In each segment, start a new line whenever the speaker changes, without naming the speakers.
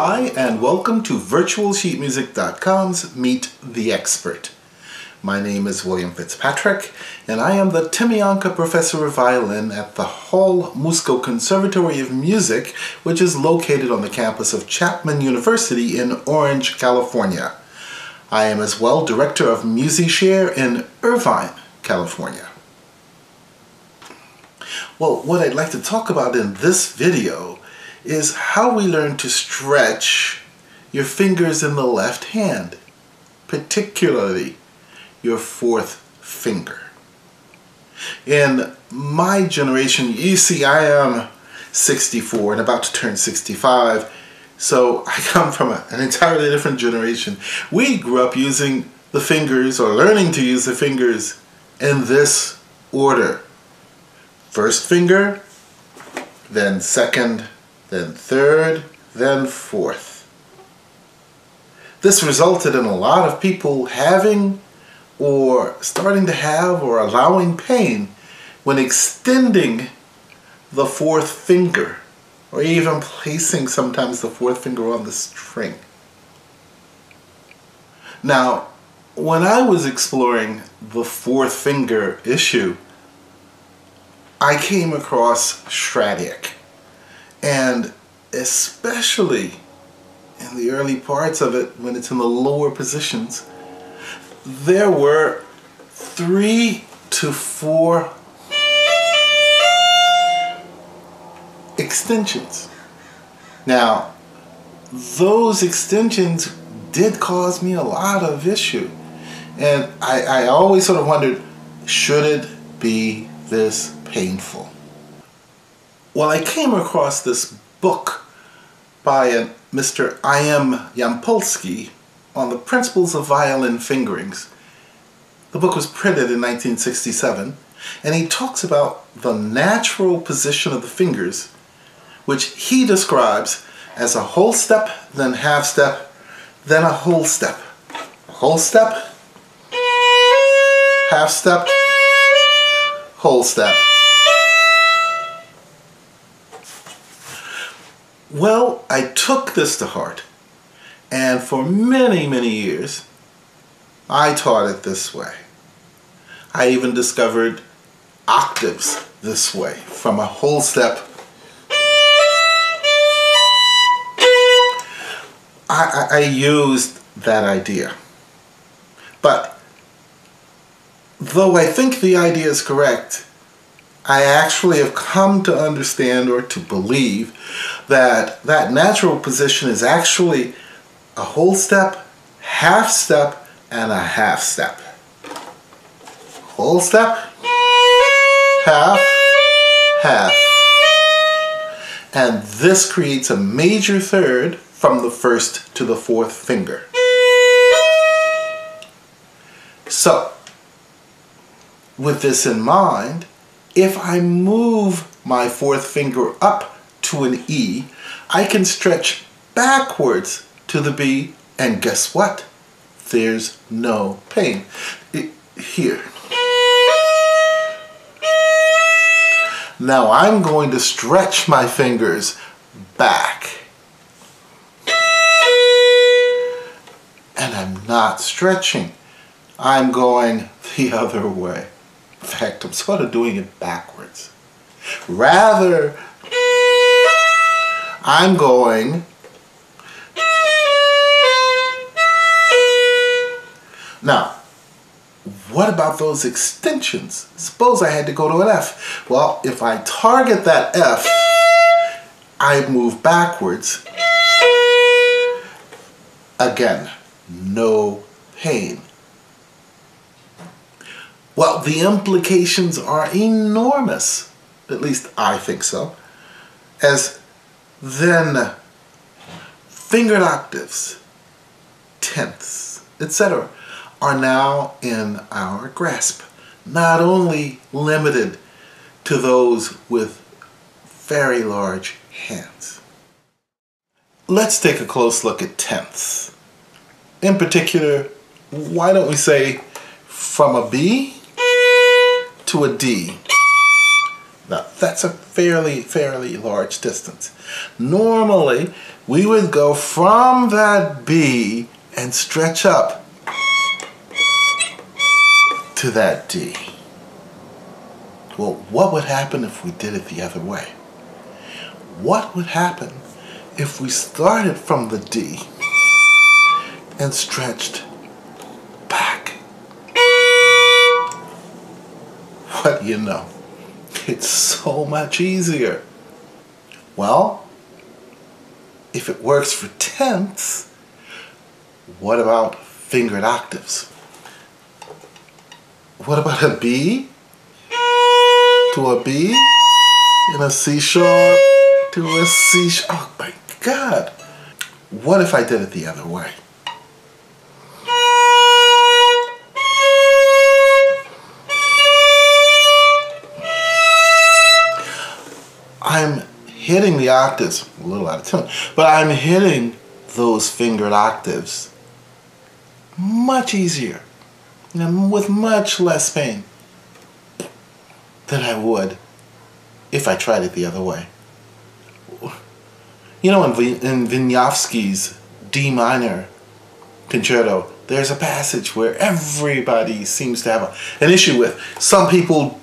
Hi, and welcome to VirtualSheetMusic.com's Meet the Expert. My name is William Fitzpatrick, and I am the Timianka Professor of Violin at the Hall Musco Conservatory of Music, which is located on the campus of Chapman University in Orange, California. I am as well Director of MusiShare in Irvine, California. Well, what I'd like to talk about in this video is how we learn to stretch your fingers in the left hand, particularly your fourth finger. In my generation, you see I am 64 and about to turn 65, so I come from a, an entirely different generation. We grew up using the fingers or learning to use the fingers in this order. First finger, then second, then third, then fourth. This resulted in a lot of people having or starting to have or allowing pain when extending the fourth finger or even placing sometimes the fourth finger on the string. Now, when I was exploring the fourth finger issue, I came across Schradieck. And especially in the early parts of it, when it's in the lower positions, there were three to four extensions. Now, those extensions did cause me a lot of issue. And I, I always sort of wondered, should it be this painful? Well, I came across this book by uh, a Mr. I.M. Yampolsky on the principles of violin fingerings. The book was printed in 1967, and he talks about the natural position of the fingers, which he describes as a whole step, then half step, then a whole step. A whole step, half step, whole step. Well, I took this to heart, and for many, many years, I taught it this way. I even discovered octaves this way, from a whole step. I, I, I used that idea. But though I think the idea is correct, I actually have come to understand or to believe that that natural position is actually a whole step, half step, and a half step. Whole step, half, half. And this creates a major third from the first to the fourth finger. So, with this in mind, if I move my fourth finger up to an E, I can stretch backwards to the B, and guess what? There's no pain. It, here. Now I'm going to stretch my fingers back. And I'm not stretching. I'm going the other way. In fact, I'm sort of doing it backwards. Rather, I'm going Now, what about those extensions? Suppose I had to go to an F. Well, if I target that F, I move backwards. Again, no pain. The implications are enormous. At least I think so. As then fingered octaves, tenths, etc. are now in our grasp. Not only limited to those with very large hands. Let's take a close look at tenths. In particular, why don't we say from a B to a D. Now that's a fairly, fairly large distance. Normally, we would go from that B and stretch up to that D. Well, what would happen if we did it the other way? What would happen if we started from the D and stretched What you know? It's so much easier. Well, if it works for tenths, what about fingered octaves? What about a B to a B and a C sharp to a C sharp? Oh my God. What if I did it the other way? Hitting the octaves, a little out of tune, but I'm hitting those fingered octaves much easier and with much less pain than I would if I tried it the other way. You know, in, in Wieniawski's D minor concerto, there's a passage where everybody seems to have a, an issue with. Some people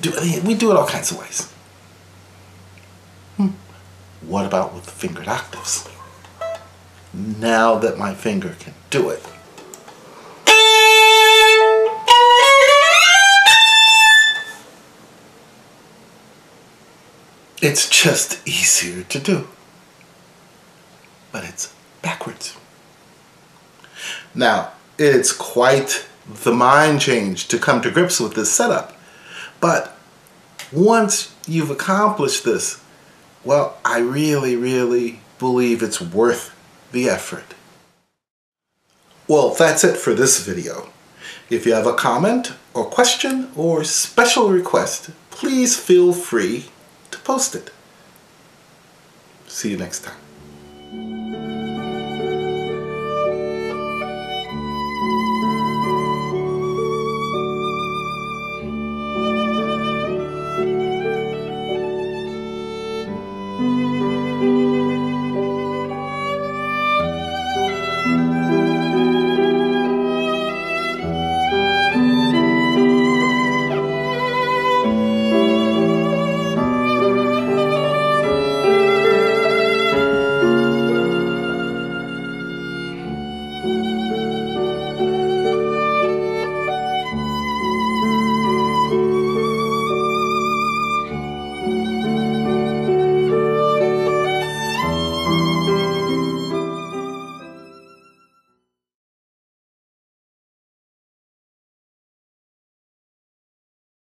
do, we do it all kinds of ways. Hmm. What about with the fingered octaves? Now that my finger can do it. It's just easier to do. But it's backwards. Now, it's quite the mind change to come to grips with this setup. But once you've accomplished this, well, I really, really believe it's worth the effort. Well, that's it for this video. If you have a comment or question or special request, please feel free to post it. See you next time.